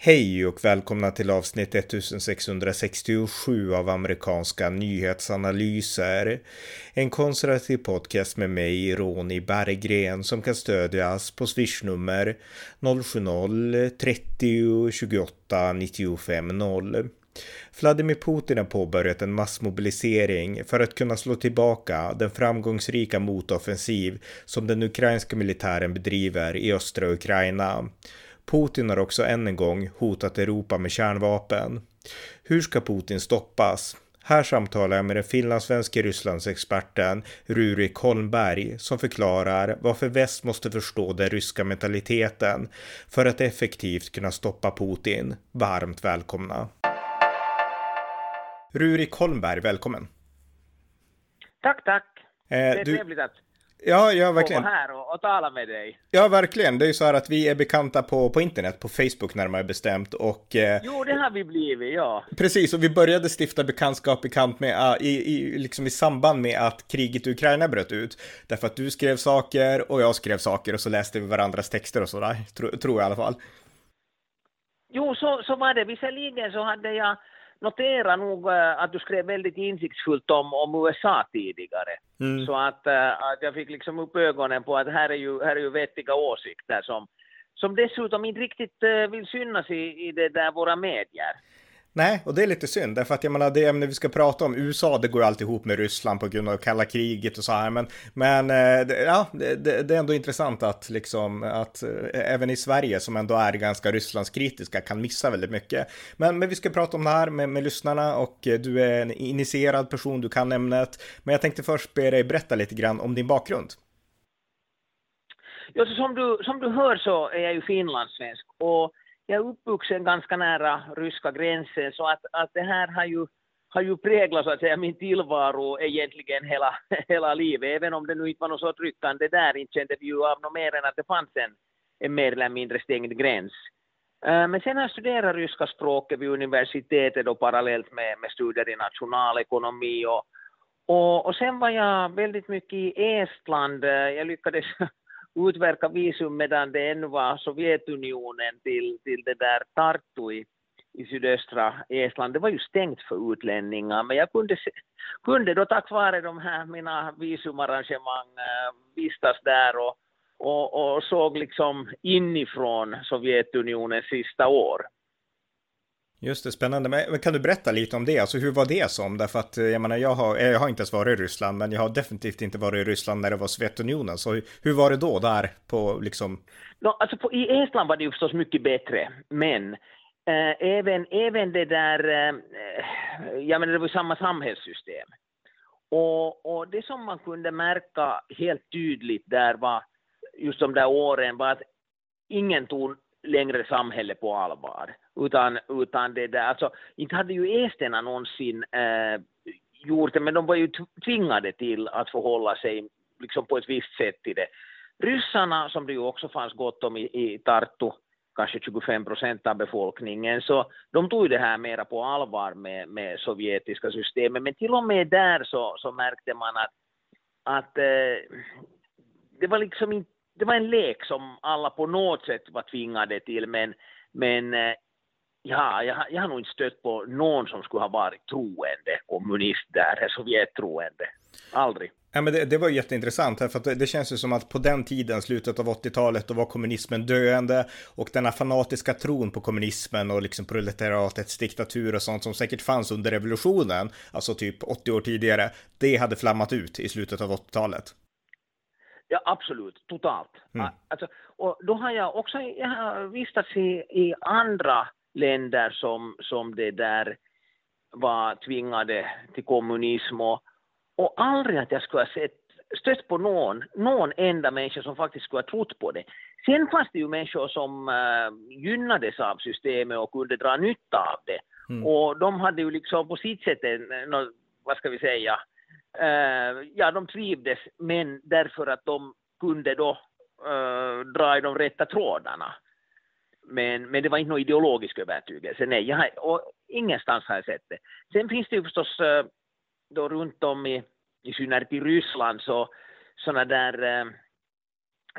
Hej och välkomna till avsnitt 1667 av amerikanska nyhetsanalyser. En konservativ podcast med mig, Ronny Berggren, som kan stödjas på swishnummer 070-30 28 95 0. Vladimir Putin har påbörjat en massmobilisering för att kunna slå tillbaka den framgångsrika motoffensiv som den ukrainska militären bedriver i östra Ukraina. Putin har också än en gång hotat Europa med kärnvapen. Hur ska Putin stoppas? Här samtalar jag med den finlandssvenske Rysslandsexperten Rurik Holmberg som förklarar varför väst måste förstå den ryska mentaliteten för att effektivt kunna stoppa Putin. Varmt välkomna! Rurik Holmberg, välkommen! Tack, tack! Eh, det är du... trevligt att Ja, ja, verkligen. Få här och, och tala med dig. Ja, verkligen. Det är ju så här att vi är bekanta på, på internet, på Facebook närmare bestämt och... Eh, jo, det har vi blivit, ja. Precis, och vi började stifta bekantskap bekant med, uh, i, i, liksom i samband med att kriget i Ukraina bröt ut. Därför att du skrev saker och jag skrev saker och så läste vi varandras texter och sådär, tro, tror jag i alla fall. Jo, så, så var det. Visserligen så hade jag notera nog eh, att du skrev väldigt insiktsfullt om, om USA tidigare. Mm. Så att, eh, att jag fick liksom upp ögonen på att här är ju, här är ju vettiga åsikter som, som dessutom inte riktigt eh, vill synas i, i det där våra medier. Nej, och det är lite synd, därför att jag menar det ämne vi ska prata om, USA, det går alltid ihop med Ryssland på grund av kalla kriget och så här, men, men eh, ja, det, det är ändå intressant att liksom, att eh, även i Sverige, som ändå är ganska Rysslandskritiska, kan missa väldigt mycket. Men, men vi ska prata om det här med, med lyssnarna och eh, du är en initierad person, du kan ämnet, men jag tänkte först be dig berätta lite grann om din bakgrund. Ja, som, du, som du hör så är jag ju finlandssvensk och jag är uppvuxen ganska nära ryska gränsen så att, att det här har ju, har ju präglat så att säga min tillvaro egentligen hela, hela livet. Även om det nu inte var något så tryckande där, inte kände vi ju av något mer än att det fanns en, en mer eller mindre stängd gräns. Eh, men sen har jag studerat ryska språket vid universitetet och parallellt med, med studier i nationalekonomi och, och, och sen var jag väldigt mycket i Estland. Eh, jag lyckades utverka visum medan det ännu var Sovjetunionen till, till det där Tartu i, i sydöstra Estland. Det var ju stängt för utlänningar, men jag kunde, kunde då tack vare de här mina visumarrangemang eh, vistas där och, och, och såg liksom inifrån Sovjetunionens sista år. Just det, spännande. Men kan du berätta lite om det? Alltså hur var det som? Därför att eh, jag menar, jag har, eh, jag har inte ens varit i Ryssland, men jag har definitivt inte varit i Ryssland när det var Sovjetunionen. Så hur var det då där på liksom? No, alltså på, I Estland var det ju förstås mycket bättre, men eh, även, även det där, eh, jag menar det var ju samma samhällssystem. Och, och det som man kunde märka helt tydligt där var just de där åren var att ingen tog längre samhälle på allvar. Utan, utan det där, alltså, inte hade ju esterna någonsin äh, gjort det, men de var ju tvingade till att förhålla sig liksom på ett visst sätt till det. Ryssarna, som det ju också fanns gott om i, i Tartu, kanske 25 procent av befolkningen, så de tog det här mera på allvar med, med sovjetiska systemet. Men till och med där så, så märkte man att, att eh, det var liksom inte det var en lek som alla på något sätt var tvingade till, men, men eh, ja, jag, jag har nog inte stött på någon som skulle ha varit troende kommunist där, sovjettroende. Aldrig. Ja, men det, det var jätteintressant, för att det, det känns ju som att på den tiden, slutet av 80-talet, då var kommunismen döende och denna fanatiska tron på kommunismen och liksom proletariatets diktatur och sånt som säkert fanns under revolutionen, alltså typ 80 år tidigare, det hade flammat ut i slutet av 80-talet. Ja, absolut, totalt. Mm. Alltså, och då har jag också jag har vistats i, i andra länder som, som det där var tvingade till kommunism och, och aldrig att jag skulle ha sett, stött på någon, någon enda människa som faktiskt skulle ha trott på det. Sen fanns det ju människor som uh, gynnades av systemet och kunde dra nytta av det. Mm. Och de hade ju liksom på sitt sätt en, vad ska vi säga, Eh, ja de trivdes men därför att de kunde då eh, dra i de rätta trådarna. Men, men det var inte någon ideologisk övertygelse, nej, jag har, och ingenstans har jag sett det. Sen finns det ju förstås eh, då runt om i, i synnerhet i Ryssland så sådana där,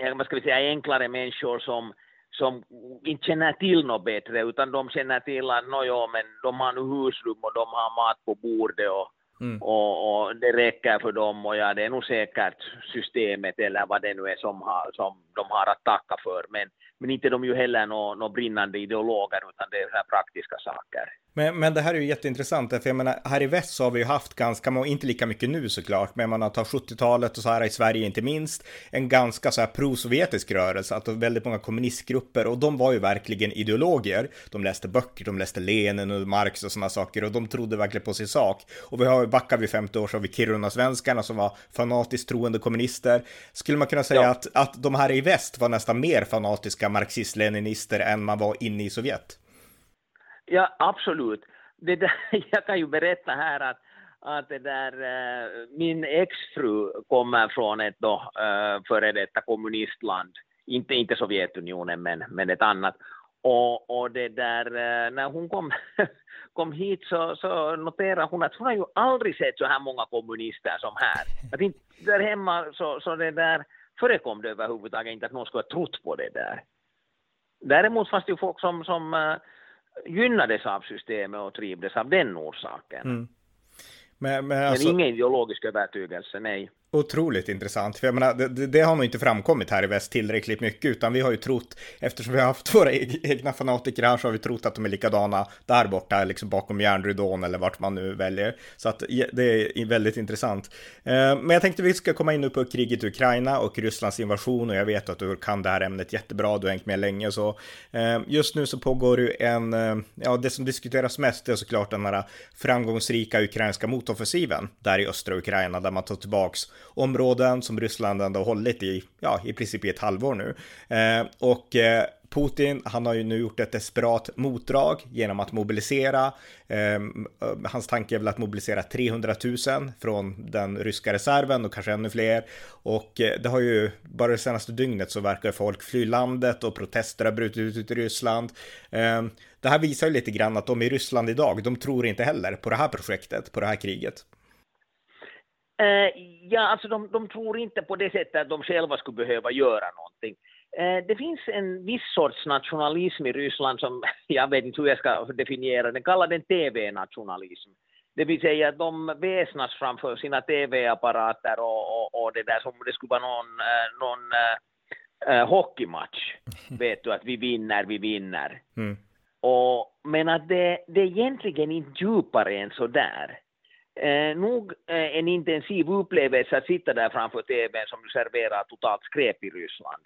eh, vad ska vi säga, enklare människor som som inte känner till något bättre, utan de känner till att nåjo, men de har nu husrum och de har mat på bordet och, mm. och, och, det räcker för dem och ja, det är nog säkert systemet eller vad det nu är som, har, som de har att tacka för. Men, men inte de ju heller några brinnande ideologer, utan det är här praktiska saker. Men, men det här är ju jätteintressant, för jag menar, här i väst så har vi ju haft ganska, inte lika mycket nu såklart, men man har tagit 70-talet och så här i Sverige inte minst, en ganska så här pro-sovjetisk rörelse, att väldigt många kommunistgrupper, och de var ju verkligen ideologer. De läste böcker, de läste Lenin och Marx och sådana saker, och de trodde verkligen på sin sak. Och vi har, backar vi 50 år så har vi Kiruna-svenskarna som var fanatiskt troende kommunister. Skulle man kunna säga ja. att, att de här i väst var nästan mer fanatiska marxist-leninister än man var inne i Sovjet? Ja, absolut. Det där, jag kan ju berätta här att, att det där, eh, min exfru kommer från ett då, eh, före detta kommunistland, inte, inte Sovjetunionen men, men ett annat. Och, och det där, eh, när hon kom, kom hit så, så noterade hon att hon har ju aldrig sett så här många kommunister som här. Att inte, där hemma så, så det där förekom det överhuvudtaget inte att någon skulle ha trott på det där. Däremot fanns det ju folk som, som gynnades av systemet och trivdes av den orsaken. Mm. Men, men, alltså... men ingen ideologisk övertygelse, nej. Otroligt intressant, för jag menar, det, det, har nog inte framkommit här i väst tillräckligt mycket, utan vi har ju trott, eftersom vi har haft våra egna fanatiker här, så har vi trott att de är likadana där borta, liksom bakom järnridån eller vart man nu väljer. Så att det är väldigt intressant. Eh, men jag tänkte vi ska komma in nu på kriget i Ukraina och Rysslands invasion och jag vet att du kan det här ämnet jättebra, du har hängt med länge så. Eh, just nu så pågår ju en, eh, ja det som diskuteras mest är såklart den här framgångsrika ukrainska motoffensiven där i östra Ukraina där man tar tillbaks områden som Ryssland ändå hållit i, ja, i princip i ett halvår nu. Eh, och eh, Putin, han har ju nu gjort ett desperat motdrag genom att mobilisera. Ehm, eh, hans tanke är väl att mobilisera 300 000 från den ryska reserven och kanske ännu fler. Och eh, det har ju, bara det senaste dygnet så verkar folk fly landet och protester har brutit ut i Ryssland. Eh, det här visar ju lite grann att de i Ryssland idag, de tror inte heller på det här projektet, på det här kriget. Uh, ja, alltså de, de, tror inte på det sättet att de själva skulle behöva göra någonting. Eh, det finns en viss sorts nationalism i Ryssland som, jag vet inte hur jag ska definiera den, kallar den TV-nationalism. Det vill säga att de väsnas framför sina TV-apparater och, och, och, det där som det skulle vara någon, eh, någon äh, hockeymatch. Vet du, att vi vinner, vi vinner. Mm. Och, men att det, det är egentligen inte djupare än så där eh, nog eh, en intensiv upplevelse att sitta där framför TVn som serverar totalt skräp i Ryssland.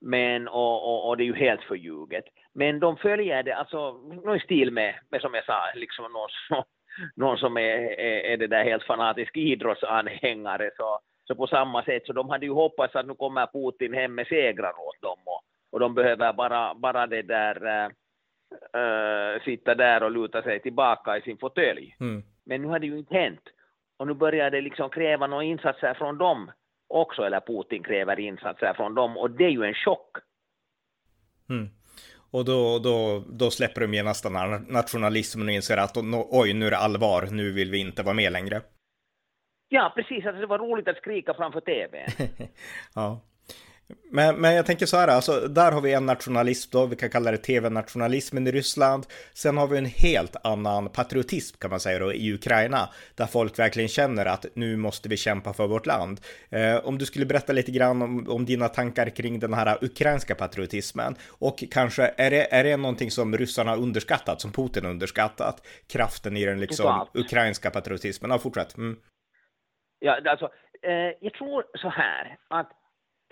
Men, och, och, och, det är ju helt förljuget. Men de följer det, alltså, någon stil med, med som jag sa, liksom någon, som, någon som är, är, är det där helt fanatisk idrottsanhängare. Så, så på samma sätt, så de hade ju hoppats att nu kommer Putin hem med segrar åt dem och, och de behöver bara, bara det där eh, äh, äh, sitta där och luta sig tillbaka i sin fåtölj. Mm. Men nu har det ju inte hänt. Och nu börjar det liksom kräva några insatser från dem också, eller Putin kräver insatser från dem, och det är ju en chock. Mm. Och då, då, då släpper de genast den här nationalismen och inser att oj, nu är det allvar, nu vill vi inte vara med längre. Ja, precis, alltså det var roligt att skrika framför tv. ja. Men, men jag tänker så här, alltså, där har vi en nationalism då, vi kan kalla det tv-nationalismen i Ryssland. Sen har vi en helt annan patriotism kan man säga då i Ukraina, där folk verkligen känner att nu måste vi kämpa för vårt land. Eh, om du skulle berätta lite grann om, om, dina tankar kring den här ukrainska patriotismen och kanske är det, är det någonting som ryssarna har underskattat, som Putin har underskattat, kraften i den liksom ukrainska patriotismen? Ja, fortsätt. Mm. Ja, alltså, eh, jag tror så här att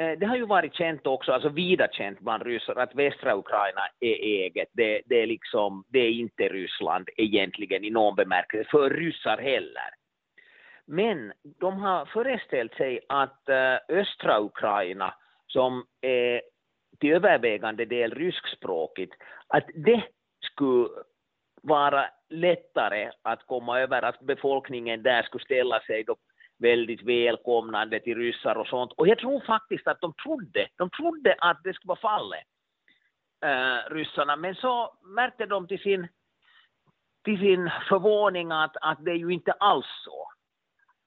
Eh, det har ju varit känt också, alltså vida känt bland ryssar, att västra Ukraina är eget. Det, det, är liksom, det är inte Ryssland egentligen i någon bemärkelse, för ryssar heller. Men de har föreställt sig att eh, östra Ukraina, som är till övervägande del ryskspråkigt, att det skulle vara lättare att komma över, att befolkningen där skulle ställa sig väldigt välkomnande till ryssar och sånt. Och jag tror faktiskt att de trodde, de trodde att det skulle vara fallet, äh, ryssarna. Men så märkte de till sin, till sin förvåning att, att det är ju inte alls så.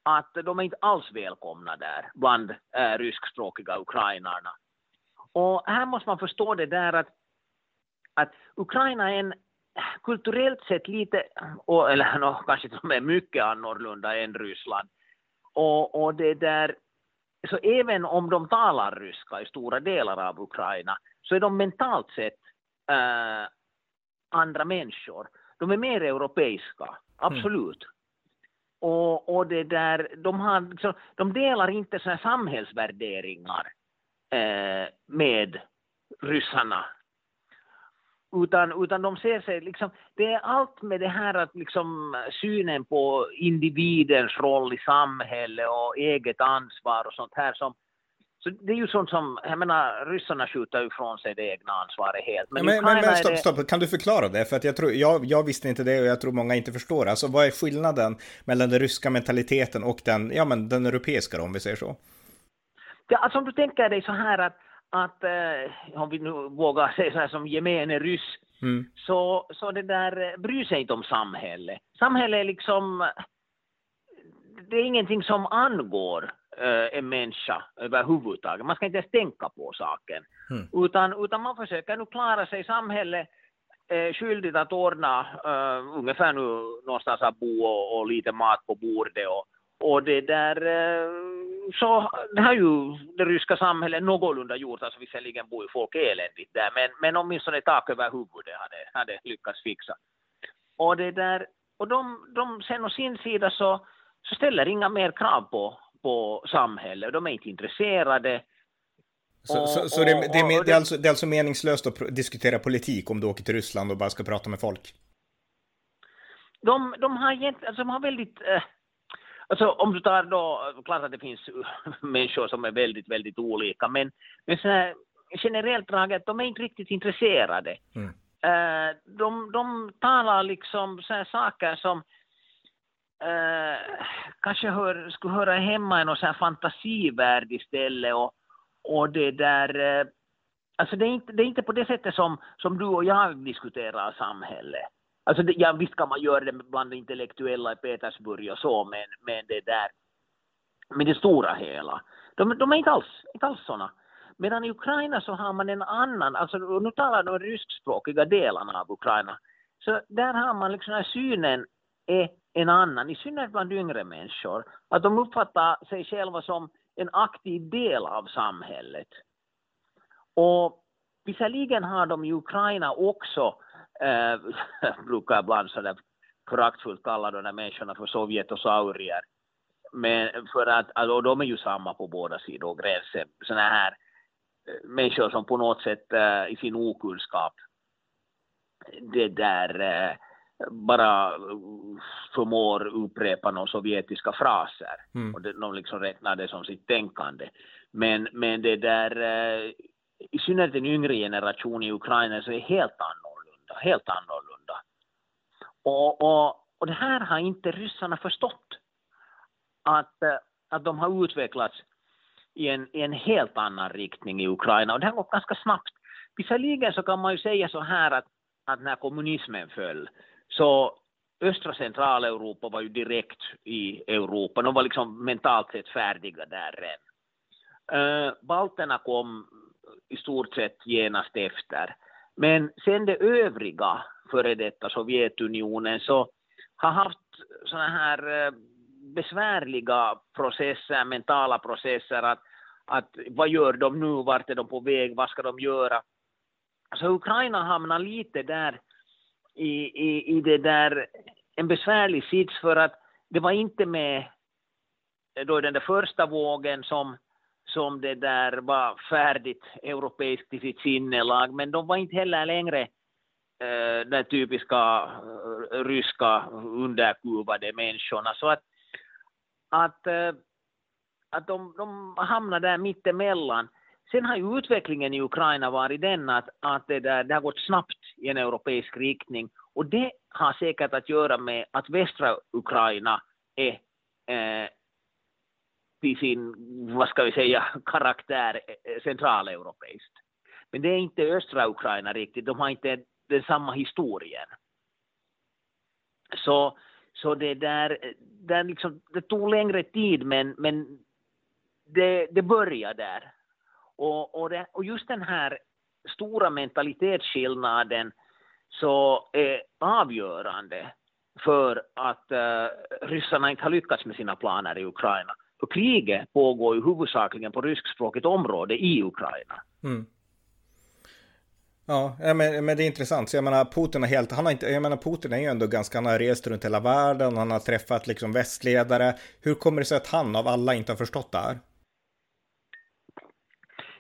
Att de är inte alls välkomna där bland äh, ryskspråkiga ukrainarna. Och här måste man förstå det där att, att Ukraina är en kulturellt sett lite, eller no, kanske till och med mycket annorlunda än Ryssland. Och, och det där, så även om de talar ryska i stora delar av Ukraina så är de mentalt sett äh, andra människor. De är mer europeiska, mm. absolut. Mm. Och, och det där, de, har, liksom, de delar inte så samhällsvärderingar eh, med ryssarna. Utan, utan de ser sig liksom, det är allt med det här att liksom synen på individens roll i samhället och eget ansvar och sånt här som, så det är ju sånt som, jag menar, ryssarna skjuter ifrån sig det egna ansvaret helt. Men, men, men, men stopp, stopp, kan du förklara det? För att jag, tror, jag, jag visste inte det och jag tror många inte förstår. Alltså vad är skillnaden mellan den ryska mentaliteten och den, ja, men den europeiska då, om vi säger så? Ja, alltså om du tänker dig så här att, att eh, om vi nu vågar säga så här som gemene ryss, mm. så, så det där eh, bryr sig inte om samhället. Samhället är liksom, det är ingenting som angår Eh, en människa överhuvudtaget. Man ska inte ens tänka på saken. Mm. Utan, utan man försöker nu klara sig samhället är skyldigt att ordna uh, ungefär nu någonstans att bo och, och, lite mat på bordet och, och det där uh, så det har ju det ryska samhället någorlunda gjort, alltså visserligen bor ju folk eländigt där men, men åtminstone tak över huvudet hade, hade lyckats fixa. Och det där, och de, de sen å sin sida så, så ställer inga mer krav på, på samhället. De är inte intresserade. Så, och, så, så det, det, är, det, är alltså, det är alltså meningslöst att diskutera politik om du åker till Ryssland och bara ska prata med folk? De, de, har, alltså, de har väldigt... Eh, alltså om du tar då, klart att det finns människor som är väldigt, väldigt olika, men, men så här, generellt draget, de är inte riktigt intresserade. Mm. Eh, de, de talar liksom så här saker som eh, kanske hör, skulle höra hemma i någon sån här fantasivärld istället och, och det där eh, Alltså det är, inte, det är inte på det sättet som, som du och jag diskuterar samhället. Alltså det, ja, visst kan man göra det bland intellektuella i Petersburg och så, men, men det där, Men det stora hela. De, de är inte alls, inte alls såna. Medan i Ukraina så har man en annan, alltså nu talar de ryskspråkiga delarna av Ukraina, så där har man liksom den synen är en annan, i synnerhet bland yngre människor, att de uppfattar sig själva som en aktiv del av samhället. Och visserligen har de i Ukraina också, eh, brukar ibland sådär föraktfullt kalla de där människorna för sovjetosaurier, men för att, alltså, de är ju samma på båda sidor gränsen, sådana här eh, människor som på något sätt eh, i sin okunskap det där eh, bara förmår upprepa några sovjetiska fraser. Mm. Och det, de liksom räknar det som sitt tänkande. Men, men det där, eh, i synnerhet den yngre generationen i Ukraina så är helt annorlunda, helt annorlunda. Och, och, och det här har inte ryssarna förstått. Att, eh, att de har utvecklats i en, i en helt annan riktning i Ukraina och det har gått ganska snabbt. Visserligen så kan man ju säga så här att, att när kommunismen föll så östra Centraleuropa var ju direkt i Europa. De var liksom mentalt sett färdiga där eh, balterna kom i stort sett genast efter. Men sen det övriga före detta Sovjetunionen så har haft sådana här eh, besvärliga processer, mentala processer att, att vad gör de nu, vart är de på väg, vad ska de göra? Så Ukraina hamnar lite där i, i, i det där en besvärlig sits för att det var inte med eh, då den där första vågen som, som det där var färdigt europeiskt i sitt sinnelag, men de var inte heller längre eh, den typiska eh, ryska underkuvade människorna. Så att, att, eh, att de, de hamnade där mittemellan. Sen har ju utvecklingen i Ukraina varit den att, att det, där, det har gått snabbt i en europeisk riktning och det har säkert att göra med att västra Ukraina är eh, till sin, vad ska vi säga, karaktär eh, eh, centraleuropeiskt. Men det är inte östra Ukraina riktigt, de har inte den samma historien. Så, så det där, där liksom, det tog längre tid men, men det, det började där. Och, och, det, och just den här stora mentalitetsskillnaden så är avgörande för att uh, ryssarna inte har lyckats med sina planer i Ukraina. För kriget pågår ju huvudsakligen på ryskspråkigt område i Ukraina. Mm. Ja, men, men det är intressant. Så jag menar, Putin har helt, han har inte, jag menar, Putin är ju ändå ganska, han har rest runt hela världen, han har träffat liksom västledare. Hur kommer det sig att han av alla inte har förstått det här?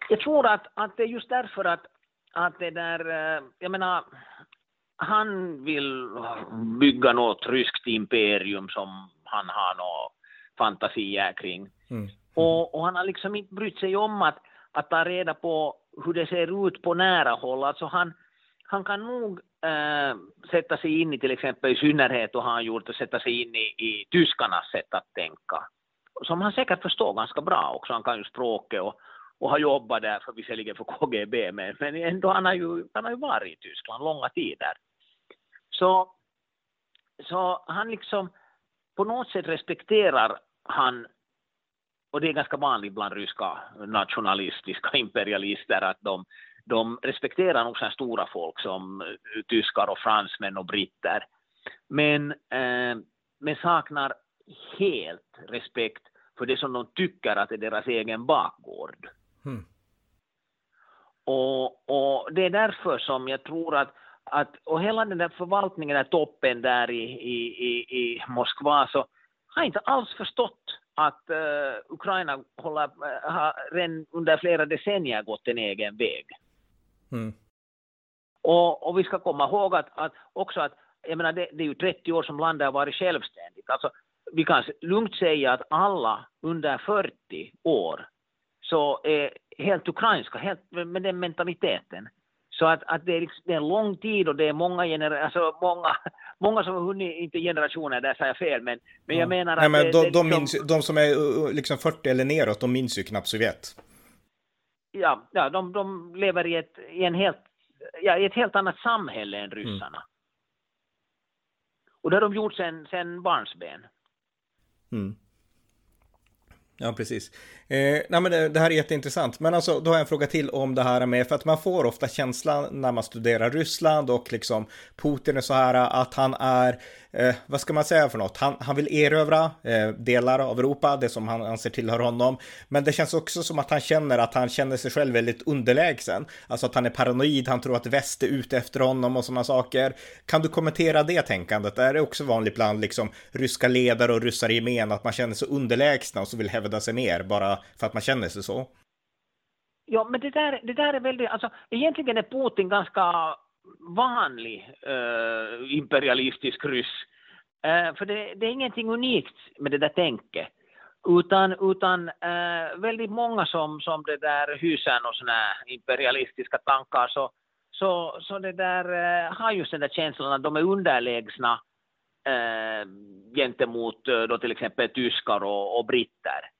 Jag tror att, att det är just därför att, att det där, eh, jag menar, han vill bygga något ryskt imperium som han har några fantasier kring. Mm. Och, och, han har liksom inte brytt sig om att, att ta reda på hur det ser ut på nära håll. Alltså han, han kan nog äh, sätta sig in i till exempel i synnerhet och han gjort att sätta sig in i, i tyskarnas sätt att tänka. Som han säkert förstår ganska bra också. Han kan ju språket och, och har jobbat där, för visserligen för KGB, men, men ändå han har, ju, han har ju varit i Tyskland långa tider. Så, så han liksom på något sätt respekterar han och det är ganska vanligt bland ryska nationalistiska imperialister att de, de respekterar nog stora folk som tyskar och fransmän och britter. Men, eh, men saknar helt respekt för det som de tycker att är deras egen bakgård. Mm. Och, och, det är därför som jag tror att, att och hela den där förvaltningen, där toppen där i, i, i, i Moskva, så har inte alls förstått att uh, Ukraina håller, uh, har redan under flera decennier gått en egen väg. Mm. Och, och, vi ska komma ihåg att, att också att, jag menar det, det, är ju 30 år som landet har varit självständigt. Alltså, vi kan lugnt säga att alla under 40 år så är helt ukrainska, helt med den mentaliteten. Så att, att det, är liksom, det är en lång tid och det är många, gener alltså många, många som har hunnit, inte generationer, där säger jag fel, men, men jag menar Nej, att... Men det, de, det liksom... minns, de som är liksom 40 eller neråt, de minns ju knappt Sovjet. Ja, ja de, de lever i ett, i, en helt, ja, i ett helt annat samhälle än ryssarna. Mm. Och det har de gjort sen, sen barnsben. Mm. Ja, precis. Eh, nej, men det, det, här är jätteintressant. Men alltså, då har jag en fråga till om det här med, för att man får ofta känslan när man studerar Ryssland och liksom Putin är så här att han är eh, vad ska man säga för något? Han, han vill erövra eh, delar av Europa, det som han anser tillhör honom. Men det känns också som att han känner att han känner sig själv väldigt underlägsen. Alltså att han är paranoid, han tror att väst är ute efter honom och sådana saker. Kan du kommentera det tänkandet? Är det också vanligt bland liksom ryska ledare och ryssar i gemen att man känner sig underlägsna och så vill hävda sig mer bara för att man känner sig så? Ja, men det där, det där är väldigt, alltså egentligen är Putin ganska vanlig eh, imperialistisk ryss. Eh, för det, det, är ingenting unikt med det där tänket. Utan, utan eh, väldigt många som, som det där hyser och såna imperialistiska tankar så, så, så det där eh, har just den där känslan att de är underlägsna eh, gentemot eh, då till exempel tyskar och, och britter.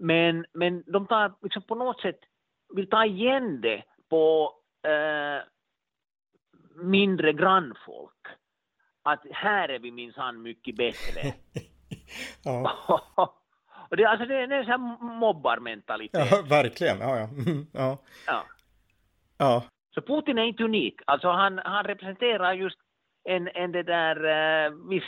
Men, men de tar liksom på något sätt, vill ta igen det på äh, mindre grannfolk. Att här är vi minsann mycket bättre. Och det, alltså det, är en sån här mobbarmentalitet. Ja, verkligen. Ja, ja. ja. ja. ja. Så Putin är inte unik. Alltså han, han representerar just en, en det där uh, viss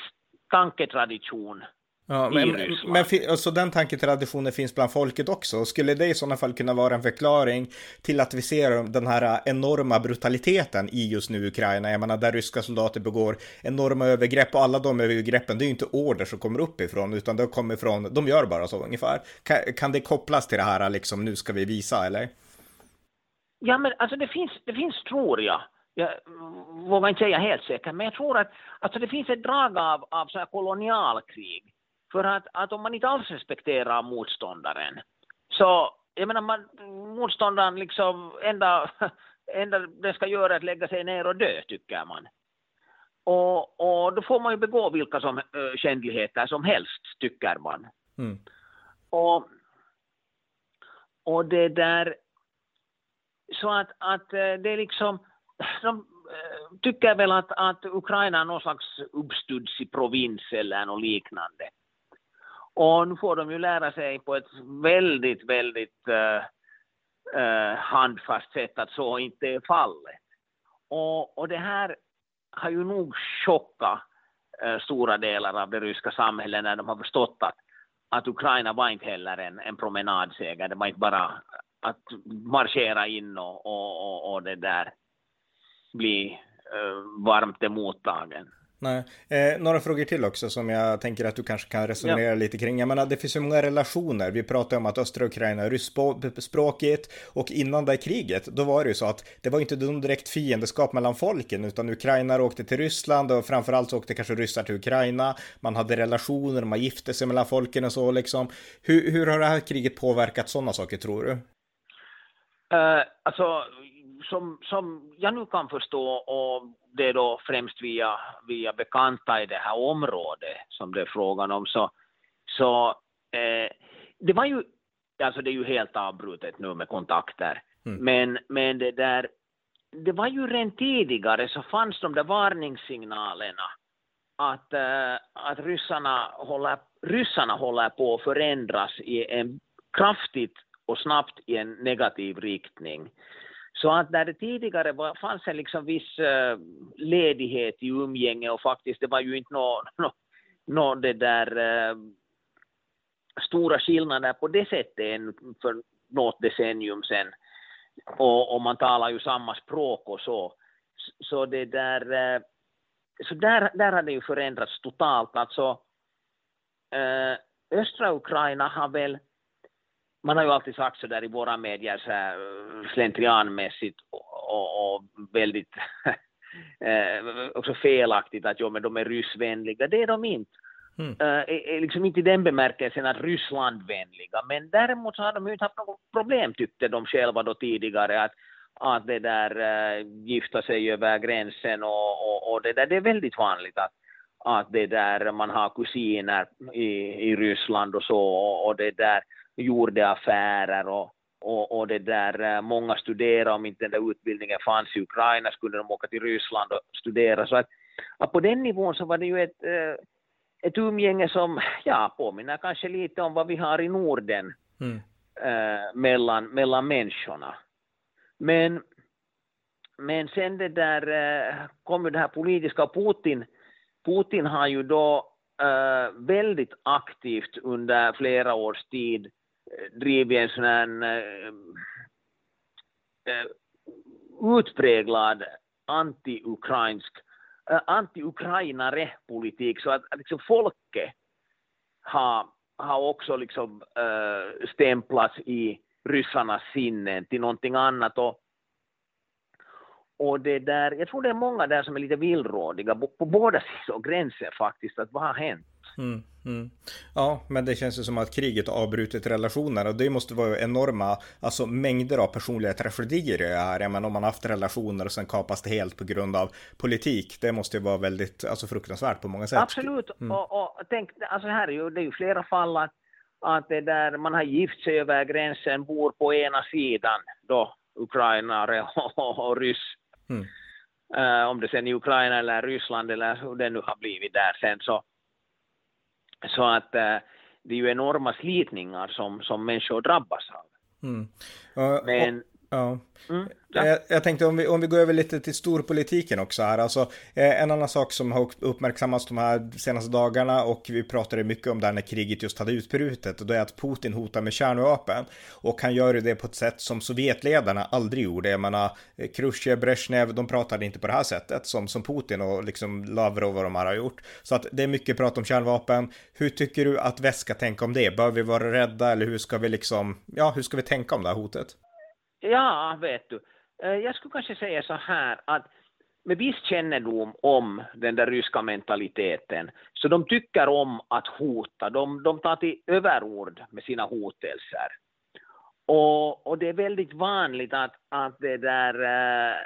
tanketradition Ja, men, men alltså, den tanketraditionen finns bland folket också. Skulle det i sådana fall kunna vara en förklaring till att vi ser den här enorma brutaliteten i just nu Ukraina? Jag menar, där ryska soldater begår enorma övergrepp och alla de övergreppen, det är ju inte order som kommer uppifrån, utan det kommer från, de gör bara så ungefär. Kan, kan det kopplas till det här, liksom, nu ska vi visa, eller? Ja, men alltså det finns, det finns tror jag, jag vågar inte säga helt säkert, men jag tror att alltså det finns ett drag av, av så kolonialkrig för att, att om man inte alls respekterar motståndaren så, jag menar, man, motståndaren liksom, enda, enda det ska göra är att lägga sig ner och dö, tycker man. Och, och då får man ju begå vilka som, uh, kändligheter som helst, tycker man. Mm. Och, och det där, så att, att det är liksom, de tycker väl att, att Ukraina är någon slags uppstudsig provins eller något liknande. Och nu får de ju lära sig på ett väldigt, väldigt uh, eh, handfast sätt att så inte är fallet. Och, och det här har ju nog chockat eh, stora delar av det ryska samhället när de har förstått att, att Ukraina var inte heller en, en promenadseger, det var inte bara att marschera in och, och, och, och det där bli eh, varmt emottagen. Nej. Eh, några frågor till också som jag tänker att du kanske kan resonera ja. lite kring. Jag menar, det finns ju många relationer. Vi pratar om att östra Ukraina är ryskspråkigt och innan det kriget, då var det ju så att det var inte någon direkt fiendeskap mellan folken, utan Ukraina åkte till Ryssland och framförallt så åkte kanske ryssar till Ukraina. Man hade relationer, man gifte sig mellan folken och så liksom. Hur, hur har det här kriget påverkat sådana saker tror du? Uh, alltså, som, som jag nu kan förstå, och det är då främst via, via bekanta i det här området som det är frågan om, så, så eh, det var ju, alltså det är ju helt avbrutet nu med kontakter, mm. men, men det där, det var ju redan tidigare så fanns de där varningssignalerna att, äh, att ryssarna, håller, ryssarna håller på att förändras i en kraftigt och snabbt i en negativ riktning. Så att när det tidigare var, fanns en liksom viss uh, ledighet i umgänge och faktiskt det var ju inte någon no, no, det där uh, stora skillnader på det sättet än för något decennium sedan. Och, och, man talar ju samma språk och så. Så det där, uh, så där, där har det ju förändrats totalt. Alltså, östra Ukraina har väl man har ju alltid sagt så där i våra medier så här eh, slentrianmässigt och, och, och väldigt eh, också felaktigt att jo, men de är ryssvänliga. Det är de inte. Mm. Uh, liksom inte i den bemärkelsen att Rysslandvänliga, men däremot så har de ju inte haft något problem tyckte de själva då tidigare att, att det där uh, gifta sig över gränsen och, och, och, det där, det är väldigt vanligt att, att det där man har kusiner i, i Ryssland och så och, och det där gjorde affärer och, och, och det där, eh, många studerade, om inte den där utbildningen fanns i Ukraina skulle de åka till Ryssland och studera. Så att, att på den nivån så var det ju ett, eh, ett umgänge som ja, påminner kanske lite om vad vi har i Norden mm. äh, mellan, mellan människorna. Men, men sen det där äh, kom ju det här politiska Putin. Putin har ju då äh, väldigt aktivt under flera års tid drivit en sån här äh, utpräglad anti-ukrainsk, eh, äh, anti-ukrainare-politik, så att, att liksom folket har, har också liksom äh, stämplats i ryssarnas sinnen till någonting annat. Och, och det där, jag tror det är många där som är lite villrådiga på båda sidor gränsen faktiskt, att vad har hänt? Mm, mm. Ja, men det känns ju som att kriget har avbrutit relationer och det måste vara enorma, alltså mängder av personliga tragedier i det här. Jag menar om man haft relationer och sen kapas det helt på grund av politik. Det måste ju vara väldigt, alltså fruktansvärt på många sätt. Absolut, mm. och, och tänk, alltså här är ju, det är ju flera fall att, att det där man har gift sig över gränsen, bor på ena sidan då, ukrainare och, och ryss. Uh, om det sen är Ukraina eller Ryssland eller hur det nu har blivit där sen så så att äh, det är ju enorma slitningar som, som människor drabbas av. Mm. Uh, Men, Ja. Mm, ja. Jag, jag, tänkte om vi, om vi går över lite till storpolitiken också här. Alltså, eh, en annan sak som har uppmärksammats de här senaste dagarna och vi pratade mycket om det när kriget just hade utbrutit och det är att Putin hotar med kärnvapen. Och han gör det på ett sätt som Sovjetledarna aldrig gjorde. Jag menar, Khrushchev, Brezhnev, de pratade inte på det här sättet som, som Putin och liksom Lavrov och de här har gjort. Så att det är mycket prat om kärnvapen. Hur tycker du att väst ska tänka om det? Bör vi vara rädda eller hur ska vi liksom, ja, hur ska vi tänka om det här hotet? Ja, vet du. Jag skulle kanske säga så här? Att med viss kännedom om den där ryska mentaliteten, så de tycker om att hota, de, de tar till överord med sina hotelser. Och, och det är väldigt vanligt att, att det där, äh,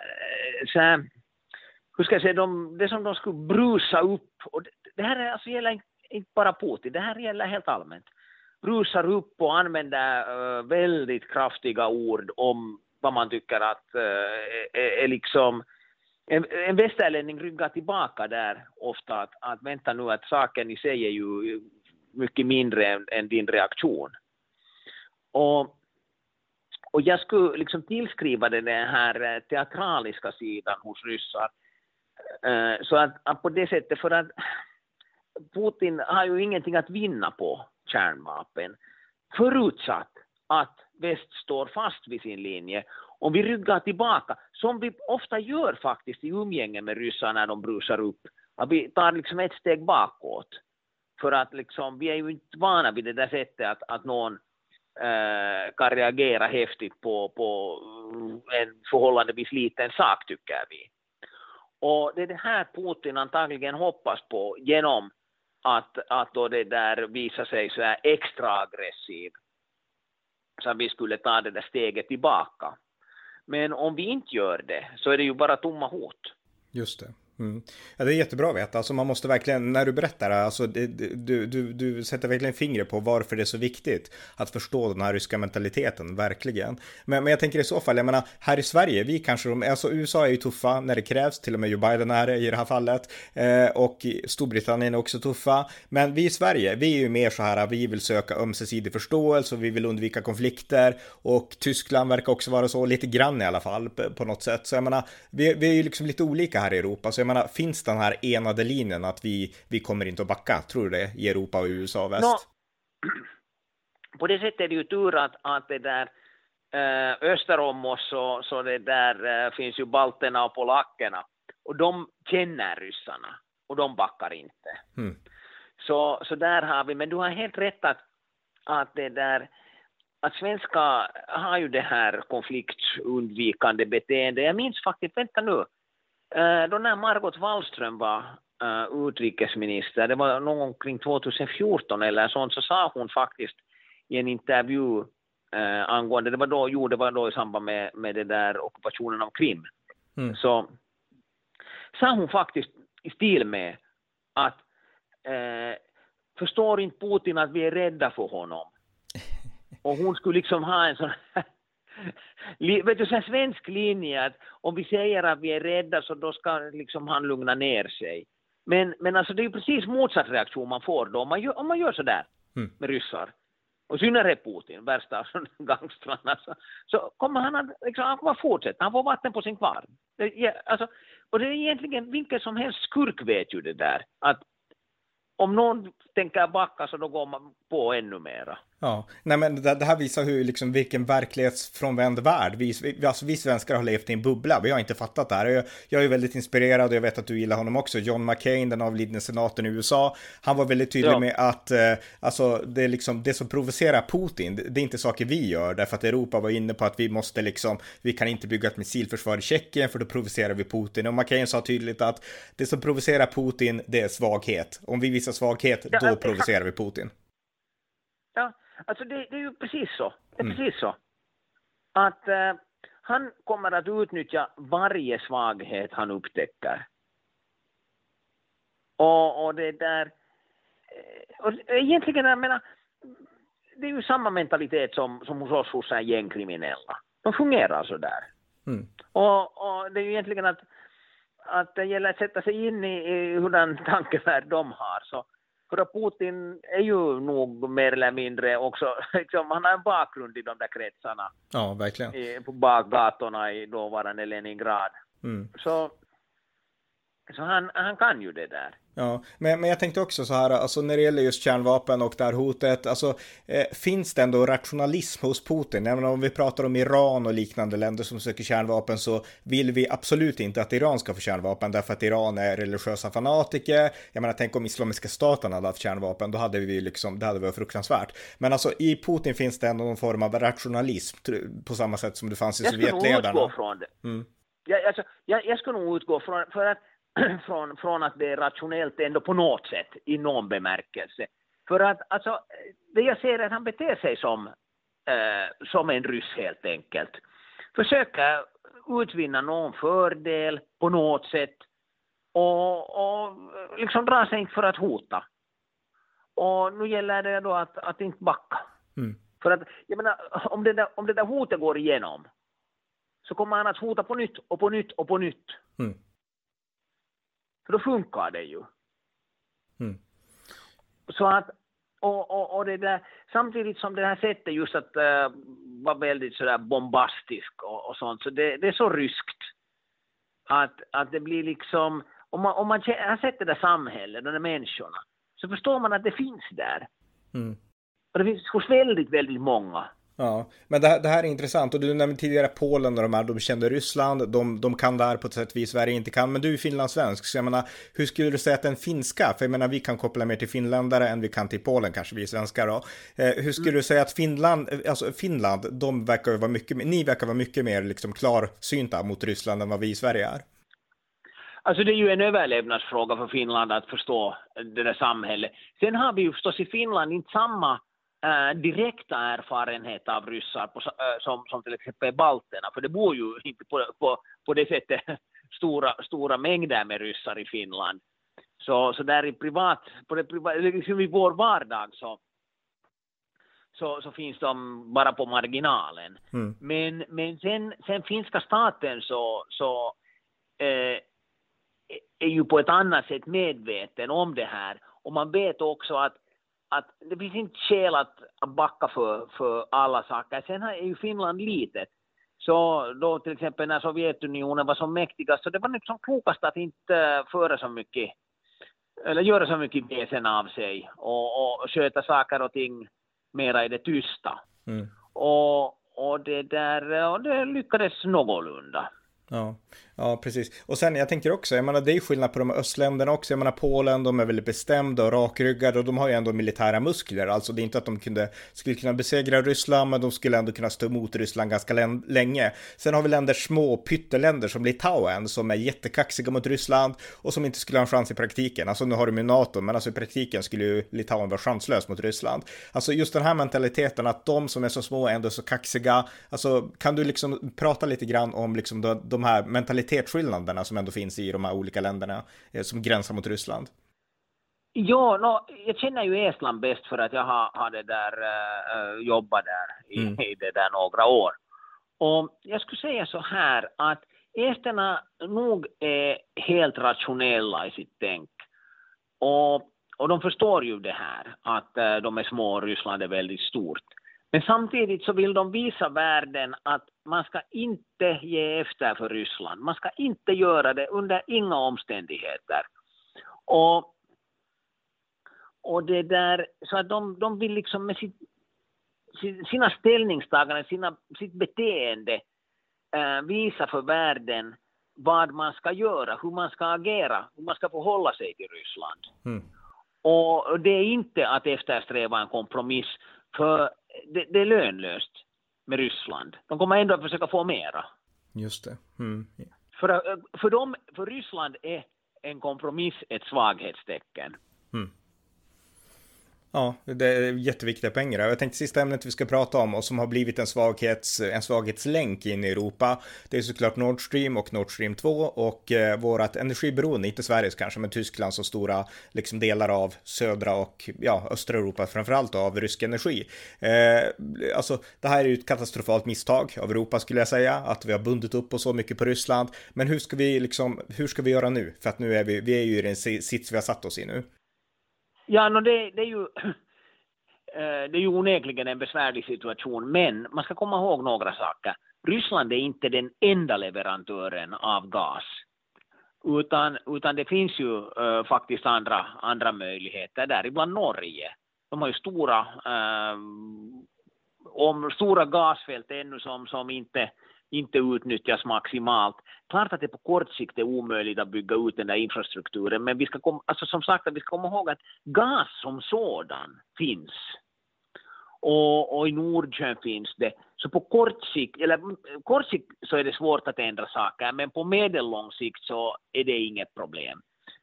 så här, hur ska jag säga, de, det som de skulle brusa upp, och det, det här är, alltså, gäller inte bara Putin, det här gäller helt allmänt brusar upp och använder eh, väldigt kraftiga ord om vad man tycker att eh, är, är, liksom en, en västerlänning ryggar tillbaka där ofta att, att vänta nu att saken i sig är ju mycket mindre än, än din reaktion. Och, Och jag skulle liksom tillskriva det den här eh, teatraliska sidan hos ryssar. Så att, att på det sättet, för att Putin har ju ingenting att vinna på kärnvapen, förutsatt att väst står fast vid sin linje. Om vi ryggar tillbaka, som vi ofta gör faktiskt i umgänge med ryssar när de brusar upp, att vi tar liksom ett steg bakåt. För att liksom, vi är ju inte vana vid det där sättet att, att någon eh, kan reagera häftigt på, på en förhållandevis liten sak, tycker vi. Och det är det här Putin antagligen hoppas på genom att, att då det där visar sig så här extra aggressiv så att vi skulle ta det där steget tillbaka. Men om vi inte gör det så är det ju bara tomma hot. Just det. Mm. Ja, det är jättebra att veta. Alltså man måste verkligen, när du berättar, alltså, det, du, du, du sätter verkligen fingret på varför det är så viktigt att förstå den här ryska mentaliteten, verkligen. Men, men jag tänker i så fall, jag menar, här i Sverige, vi kanske, alltså USA är ju tuffa när det krävs, till och med Joe Biden är det i det här fallet, eh, och Storbritannien är också tuffa. Men vi i Sverige, vi är ju mer så här, vi vill söka ömsesidig förståelse och vi vill undvika konflikter och Tyskland verkar också vara så, lite grann i alla fall på något sätt. Så jag menar, vi, vi är ju liksom lite olika här i Europa, så jag menar, finns den här enade linjen att vi, vi kommer inte att backa, tror du det, i Europa och USA och väst? No, på det sättet är det ju tur att, att det där eh, öster om oss så, så det där eh, finns ju balterna och polackerna och de känner ryssarna och de backar inte. Mm. Så, så där har vi, men du har helt rätt att, att det där att svenskar har ju det här konfliktundvikande beteende. Jag minns faktiskt, vänta nu, då när Margot Wallström var uh, utrikesminister, det var någon gång kring 2014 eller sånt, så sa hon faktiskt i en intervju uh, angående, det var då, jo, det var då i samband med, med det där ockupationen av Krim, mm. så sa hon faktiskt i stil med att uh, förstår inte Putin att vi är rädda för honom? Och hon skulle liksom ha en sån här vet du, en svensk linje att om vi säger att vi är rädda så då ska liksom han lugna ner sig. Men, men alltså det är ju precis motsatt reaktion man får då om man gör, om man gör sådär mm. med ryssar. Och i synnerhet Putin, värsta gangstrarna, så, så kommer han att liksom, han kommer fortsätta, han får vatten på sin kvarn. Alltså, och det är egentligen vilken som helst skurk vet ju det där, att om någon tänker backa så då går man på ännu mera. Ja, nej men det, det här visar hur, liksom, vilken verklighetsfrånvänd värld vi, vi, alltså, vi svenskar har levt i en bubbla. Vi har inte fattat det här. Jag, jag är väldigt inspirerad och jag vet att du gillar honom också. John McCain, den avlidne senatorn i USA, han var väldigt tydlig ja. med att eh, alltså, det, är liksom, det som provocerar Putin, det, det, är inte saker vi gör, därför att Europa var inne på att vi måste liksom, vi kan inte bygga ett missilförsvar i Tjeckien för då provocerar vi Putin. Och McCain sa tydligt att det som provocerar Putin, det är svaghet. Om vi visar svaghet, då provocerar vi Putin. Alltså det, det är ju precis så. Det är mm. precis så. Att eh, han kommer att utnyttja varje svaghet han upptäcker. Och, och det där... Eh, och egentligen, jag menar, det är ju samma mentalitet som, som hos oss hos gängkriminella. De fungerar så där. Mm. Och, och, det är ju egentligen att, att det gäller att sätta sig in i, i hurdan tankevärld de har. Så, för att Putin är ju nog mer eller mindre också, liksom, han har en bakgrund i de där kretsarna. Ja, verkligen. I, på bakgatorna i dåvarande Leningrad. Mm. Så, så han, han kan ju det där. Ja, men, men jag tänkte också så här, alltså när det gäller just kärnvapen och det här hotet, alltså eh, finns det ändå rationalism hos Putin? Jag menar, om vi pratar om Iran och liknande länder som söker kärnvapen så vill vi absolut inte att Iran ska få kärnvapen därför att Iran är religiösa fanatiker. Jag menar, tänk om Islamiska staten hade haft kärnvapen, då hade vi liksom, det hade varit fruktansvärt. Men alltså i Putin finns det ändå någon form av rationalism på samma sätt som det fanns i Sovjetledarna. Jag skulle nog utgå från det. Mm. Jag, alltså, jag, jag skulle nog utgå från, för att från, från att det är rationellt ändå på något sätt i någon bemärkelse. För att alltså, det jag ser är att han beter sig som, eh, som en ryss helt enkelt. Försöker utvinna någon fördel på något sätt och, och liksom dra sig inte för att hota. Och nu gäller det då att, att inte backa. Mm. För att, jag menar, om det, där, om det där hotet går igenom så kommer han att hota på nytt och på nytt och på nytt. Mm. För då funkar det ju. Mm. Så att, och, och, och det där, samtidigt som det här sättet just att uh, vara väldigt sådär bombastisk och, och sånt, så det, det, är så ryskt att, att det blir liksom, om man, om man har sett det där samhället, de där människorna, så förstår man att det finns där. Mm. Och det finns hos väldigt, väldigt många. Ja, men det här, det här, är intressant och du nämnde tidigare Polen och de här, de kände Ryssland, de, de kan där på ett sätt vi i Sverige inte kan, men du är finlandssvensk, så jag menar, hur skulle du säga att den finska, för jag menar vi kan koppla mer till finländare än vi kan till Polen, kanske vi svenskar då. Eh, hur skulle mm. du säga att Finland, eh, alltså Finland, de verkar vara mycket, ni verkar vara mycket mer liksom klarsynta mot Ryssland än vad vi i Sverige är? Alltså det är ju en överlevnadsfråga för Finland att förstå det där samhället. Sen har vi ju förstås i Finland inte samma äh, direkta erfarenhet av ryssar på, äh, som, som till exempel balterna, för det bor ju inte på, på, på det sättet stora, stora mängder med ryssar i Finland. Så, så där i privat, på det privat, liksom i vår vardag så, så, så finns de bara på marginalen. Mm. Men, men sen, sen finska staten så, så eh, är ju på ett annat sätt medveten om det här. Och man vet också att att det finns inte skäl att, backa för, för alla saker. Sen är ju Finland litet. Så då till exempel när Sovjetunionen var som mäktigast, så det var liksom klokast att inte föra så mycket, eller göra så mycket väsen av sig och, och sköta saker och ting mera i det tysta. Mm. Och, och det där, och det lyckades någorlunda. Ja, ja, precis. Och sen jag tänker också, jag menar det är skillnad på de östländerna också. Jag menar Polen, de är väldigt bestämda och rakryggade och de har ju ändå militära muskler. Alltså det är inte att de kunde, skulle kunna besegra Ryssland, men de skulle ändå kunna stå emot Ryssland ganska länge. Sen har vi länder, små pytteländer som Litauen, som är jättekaxiga mot Ryssland och som inte skulle ha en chans i praktiken. Alltså nu har de ju NATO, men alltså i praktiken skulle ju Litauen vara chanslös mot Ryssland. Alltså just den här mentaliteten att de som är så små är ändå så kaxiga. Alltså kan du liksom prata lite grann om liksom de, de här mentaliteterna mentalitetsskillnaderna som ändå finns i de här olika länderna eh, som gränsar mot Ryssland? Ja, no, jag känner ju Estland bäst för att jag har, har det där, uh, jobbat där i, mm. i det där några år. Och jag skulle säga så här att esterna nog är helt rationella i sitt tänk. Och, och de förstår ju det här, att uh, de är små och Ryssland är väldigt stort. Men samtidigt så vill de visa världen att man ska inte ge efter för Ryssland. Man ska inte göra det under inga omständigheter. Och, och det där, så att de, de vill liksom med sitt, sina ställningstaganden, sina, sitt beteende äh, visa för världen vad man ska göra, hur man ska agera, hur man ska förhålla sig till Ryssland. Mm. Och det är inte att eftersträva en kompromiss, för det, det, är lönlöst med Ryssland. De kommer ändå att försöka få mera. Just det. Mm. För, för, dem, för Ryssland är en kompromiss ett svaghetstecken. Mm. Ja, det är jätteviktiga poänger. Jag tänkte sista ämnet vi ska prata om och som har blivit en, svaghets, en svaghetslänk in i Europa. Det är såklart Nord Stream och Nord Stream 2 och eh, vårat energiberoende, inte Sveriges kanske, men Tysklands och stora liksom delar av södra och ja, östra Europa framförallt av rysk energi. Eh, alltså, det här är ju ett katastrofalt misstag av Europa skulle jag säga, att vi har bundit upp oss så mycket på Ryssland. Men hur ska vi liksom, hur ska vi göra nu? För att nu är vi, vi är ju i den sits vi har satt oss i nu. Ja, no, det, det, är ju, eh, det är ju onekligen en besvärlig situation, men man ska komma ihåg några saker. Ryssland är inte den enda leverantören av gas, utan, utan det finns ju uh, faktiskt andra, andra möjligheter, däribland Norge. De har ju stora, uh, om, stora gasfält ännu som, som inte inte utnyttjas maximalt. Klart att det på kort sikt är omöjligt att bygga ut den där infrastrukturen, men vi ska komma, alltså som sagt, vi ska komma ihåg att gas som sådan finns. Och, och i Nordsjön finns det. Så på kort sikt, eller mm, kort sikt så är det svårt att ändra saker, men på medellång sikt så är det inget problem.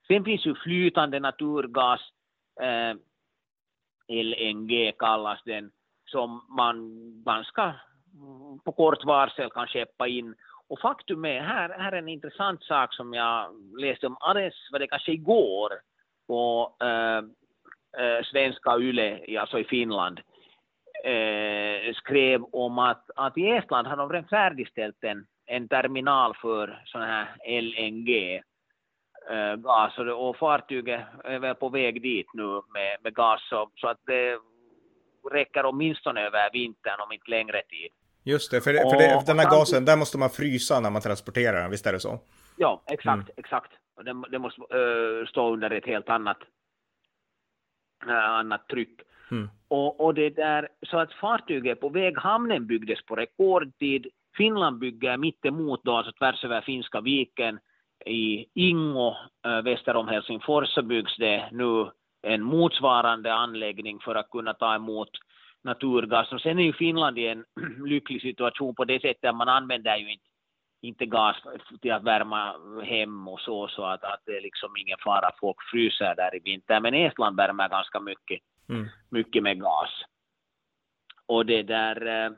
Sen finns ju flytande naturgas, eh, LNG kallas den, som man, ganska... Mm, på kort varsel kan skeppa in. Och faktum är, här, här är en intressant sak som jag läste om Ares, var det kanske igår, på äh, äh, svenska YLE, alltså i Finland, äh, skrev om att, att i Estland har de redan färdigställt en, en terminal för sån här LNG. eh, gas och, och fartyget är väl på väg dit nu med, med gas så, så att det räcker åtminstone över vintern om inte längre tid. Just det, för, det, för det, den här gasen, där måste man frysa när man transporterar den, visst är det så? Ja, exakt, mm. exakt. Det, det måste uh, stå under ett helt annat, uh, annat tryck. Mm. Och, och det där, så att fartyget på väg, hamnen byggdes på rekordtid. Finland bygger mittemot då, alltså tvärs över Finska viken i Ingo äh, väster om Helsingfors så byggs det nu en motsvarande anläggning för att kunna ta emot naturgas. Och sen är ju Finland i en lycklig situation på det sättet att man använder ju inte, inte gas till att värma hem och så, så att, att det är liksom ingen fara att folk fryser där i vinter. Men Estland värmer ganska mycket, mm. mycket med gas. Och det där... Eh,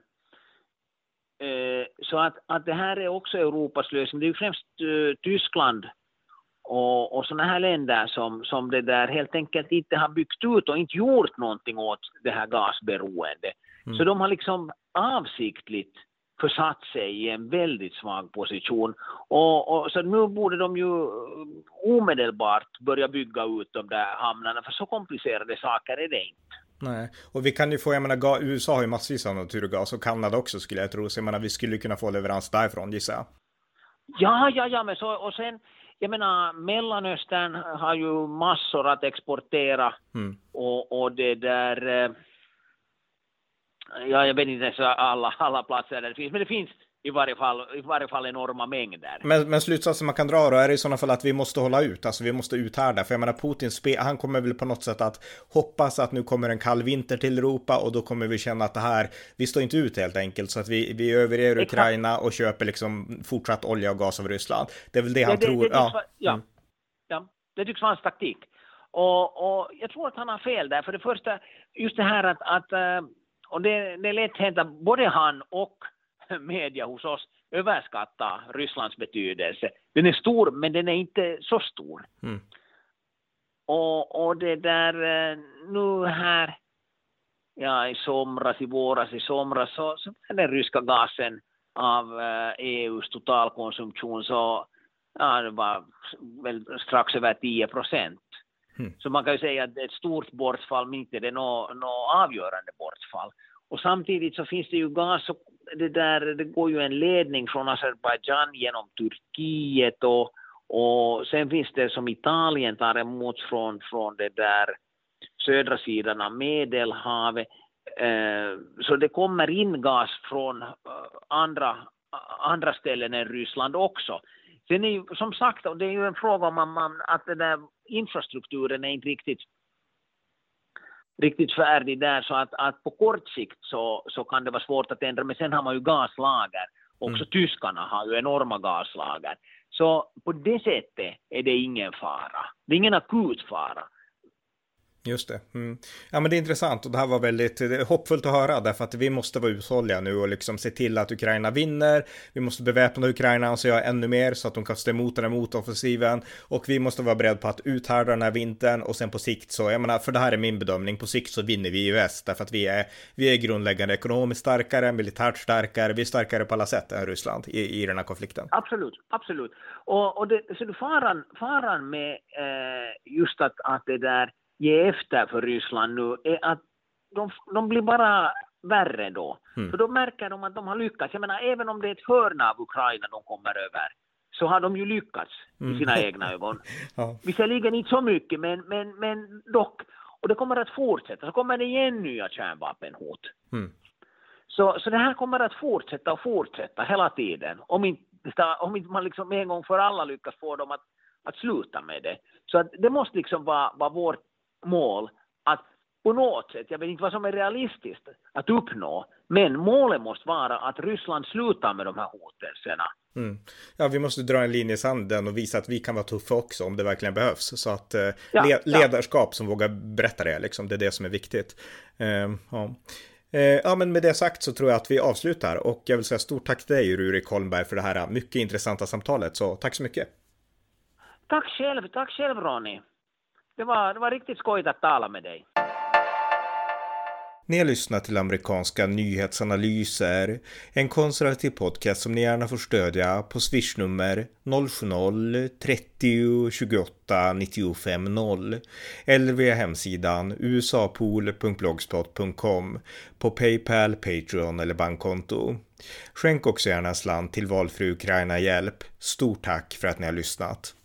eh, så att, att det här är också Europas lösning. Det är ju främst uh, Tyskland och, och sådana här länder som, som det där helt enkelt inte har byggt ut och inte gjort någonting åt det här gasberoendet. Mm. Så de har liksom avsiktligt försatt sig i en väldigt svag position. Och, och, så nu borde de ju omedelbart börja bygga ut de där hamnarna, för så komplicerade saker är det inte. Nej, och vi kan ju få, jag menar, USA har ju massvis av naturgas och Kanada också skulle jag tro, så jag menar, vi skulle kunna få leverans därifrån gissar jag. Ja, ja, ja, men så, och sen, jag menar, Mellanöstern har ju massor att exportera mm. och, och det där, eh, ja, jag vet inte ens alla, alla platser där det finns, men det finns i varje fall, i varje fall enorma mängder. Men, men slutsatsen man kan dra då är i sådana fall att vi måste hålla ut, alltså vi måste uthärda. För jag menar Putin, han kommer väl på något sätt att hoppas att nu kommer en kall vinter till Europa och då kommer vi känna att det här, vi står inte ut helt enkelt. Så att vi, vi överger Exakt. Ukraina och köper liksom fortsatt olja och gas av Ryssland. Det är väl det han det, tror. Det, det ja. ja. Mm. ja, det tycks vara hans taktik. Och, och jag tror att han har fel där. För det första, just det här att, att eh, och det, det är lätt hänt att både han och media hos oss överskatta Rysslands betydelse. Den är stor, men den är inte så stor. Mm. Och, och det där eh, nu här, ja i somras, i våras, i somras så, så den ryska gasen av eh, EUs totalkonsumtion så ja, det var väl strax över 10 procent. Mm. Så man kan ju säga att det är ett stort bortfall, men inte det är något, något avgörande bortfall. Och samtidigt så finns det ju gas, och det, där, det går ju en ledning från Azerbajdzjan genom Turkiet och, och sen finns det som Italien tar emot från, från det där södra sidan av Medelhavet. Eh, så det kommer in gas från eh, andra, andra ställen än Ryssland också. Sen är ju, som sagt, det är ju en fråga om man, att den där infrastrukturen är inte riktigt riktigt färdig där så att, att på kort sikt så, så kan det vara svårt att ändra men sen har man ju gaslager. Också mm. tyskarna har ju enorma gaslager. Så på det sättet är det ingen fara. Det är ingen akut fara. Just det. Mm. Ja, men det är intressant och det här var väldigt hoppfullt att höra därför att vi måste vara uthålliga nu och liksom se till att Ukraina vinner. Vi måste beväpna Ukraina och så göra ännu mer så att de kan stå emot den här motoffensiven och vi måste vara beredda på att uthärda den här vintern och sen på sikt så, jag menar, för det här är min bedömning, på sikt så vinner vi i väst därför att vi är, vi är grundläggande ekonomiskt starkare, militärt starkare, vi är starkare på alla sätt än Ryssland i, i den här konflikten. Absolut, absolut. Och, och det, så faran, faran med eh, just att, att det där ge efter för Ryssland nu är att de, de blir bara värre då. Mm. För då märker de att de har lyckats. Jag menar, även om det är ett hörn av Ukraina de kommer över, så har de ju lyckats mm. i sina egna ögon. ja. Visserligen inte så mycket, men, men, men dock. Och det kommer att fortsätta. Så kommer det igen nya kärnvapenhot. Mm. Så, så det här kommer att fortsätta och fortsätta hela tiden. Om inte, om inte man liksom en gång för alla lyckas få dem att, att sluta med det. Så att det måste liksom vara, vara vårt mål att på något sätt, jag vet inte vad som är realistiskt att uppnå, men målet måste vara att Ryssland slutar med de här hotelserna. Mm. Ja, vi måste dra en linje i sanden och visa att vi kan vara tuffa också om det verkligen behövs. Så att eh, ja, le ledarskap ja. som vågar berätta det, liksom, det är det som är viktigt. Eh, ja. Eh, ja, men med det sagt så tror jag att vi avslutar och jag vill säga stort tack till dig, Rurik Holmberg, för det här mycket intressanta samtalet. Så tack så mycket. Tack själv, tack själv Ronny. Det var, det var riktigt skojigt att tala med dig. Ni har lyssnat till amerikanska nyhetsanalyser, en konservativ podcast som ni gärna får stödja på swishnummer 070-30 28 95 0 eller via hemsidan usapool.blogspot.com på Paypal, Patreon eller bankkonto. Skänk också gärna slant till valfri Ukraina-hjälp. Stort tack för att ni har lyssnat.